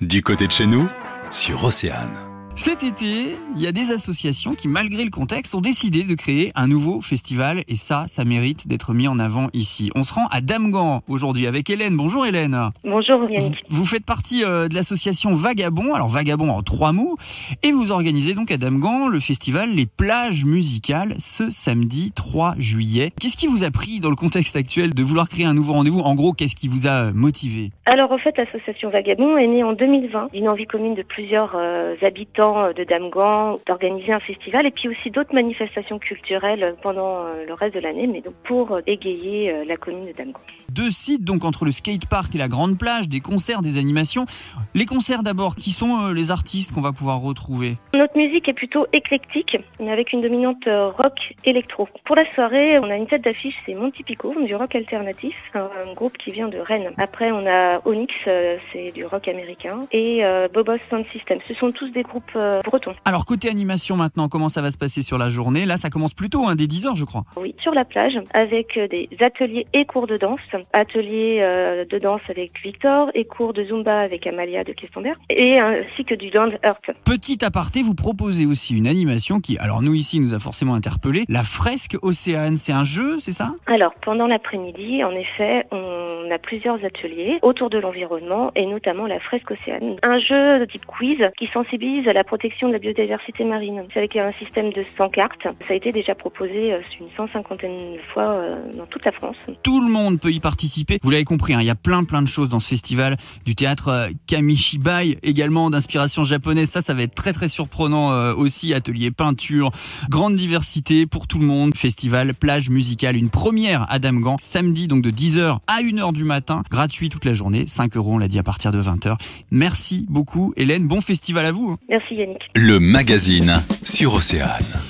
Du côté de chez nous, sur Océane. Cet été, il y a des associations qui, malgré le contexte, ont décidé de créer un nouveau festival et ça, ça mérite d'être mis en avant ici. On se rend à Damgan aujourd'hui avec Hélène. Bonjour Hélène. Bonjour Yannick. Vous faites partie euh, de l'association Vagabond, alors Vagabond en trois mots, et vous organisez donc à Damgan le festival Les Plages Musicales ce samedi 3 juillet. Qu'est-ce qui vous a pris dans le contexte actuel de vouloir créer un nouveau rendez-vous? En gros, qu'est-ce qui vous a motivé? Alors en fait, l'association Vagabond est née en 2020 d'une envie commune de plusieurs euh, habitants de Damgan d'organiser un festival et puis aussi d'autres manifestations culturelles pendant euh, le reste de l'année, mais donc pour euh, égayer euh, la commune de Damgan. Deux sites donc entre le skatepark et la grande plage, des concerts, des animations. Les concerts d'abord, qui sont les artistes qu'on va pouvoir retrouver? Notre musique est plutôt éclectique, mais avec une dominante rock électro. Pour la soirée, on a une tête d'affiche, c'est Monty Pico, du rock alternatif, un groupe qui vient de Rennes. Après, on a Onyx, c'est du rock américain, et Bobos Sound System. Ce sont tous des groupes euh, breton. Alors côté animation maintenant, comment ça va se passer sur la journée? Là, ça commence plutôt hein, dès 10h, je crois. Oui, sur la plage, avec euh, des ateliers et cours de danse. Ateliers euh, de danse avec Victor et cours de Zumba avec Amalia de Questenberg, et ainsi que du Land Earth. Petit aparté, vous proposez aussi une animation qui, alors nous ici, nous a forcément interpellé. La fresque Océane, c'est un jeu, c'est ça? Alors, pendant l'après-midi, en effet, on a plusieurs ateliers autour de l'environnement et notamment la fresque Océane. Un jeu de type quiz qui sensibilise à la protection de la biodiversité marine. C'est avec un système de 100 cartes. Ça a été déjà proposé euh, une cent cinquantaine de fois euh, dans toute la France. Tout le monde peut y participer. Vous l'avez compris, hein, il y a plein plein de choses dans ce festival. Du théâtre euh, Kamishibai, également d'inspiration japonaise. Ça, ça va être très très surprenant aussi. Atelier peinture, grande diversité pour tout le monde. Festival plage musicale, une première à Damgan. Samedi donc de 10h à 1h du matin. Gratuit toute la journée. 5 euros, on l'a dit à partir de 20h. Merci beaucoup Hélène. Bon festival à vous. Hein. Merci le magazine sur Océane.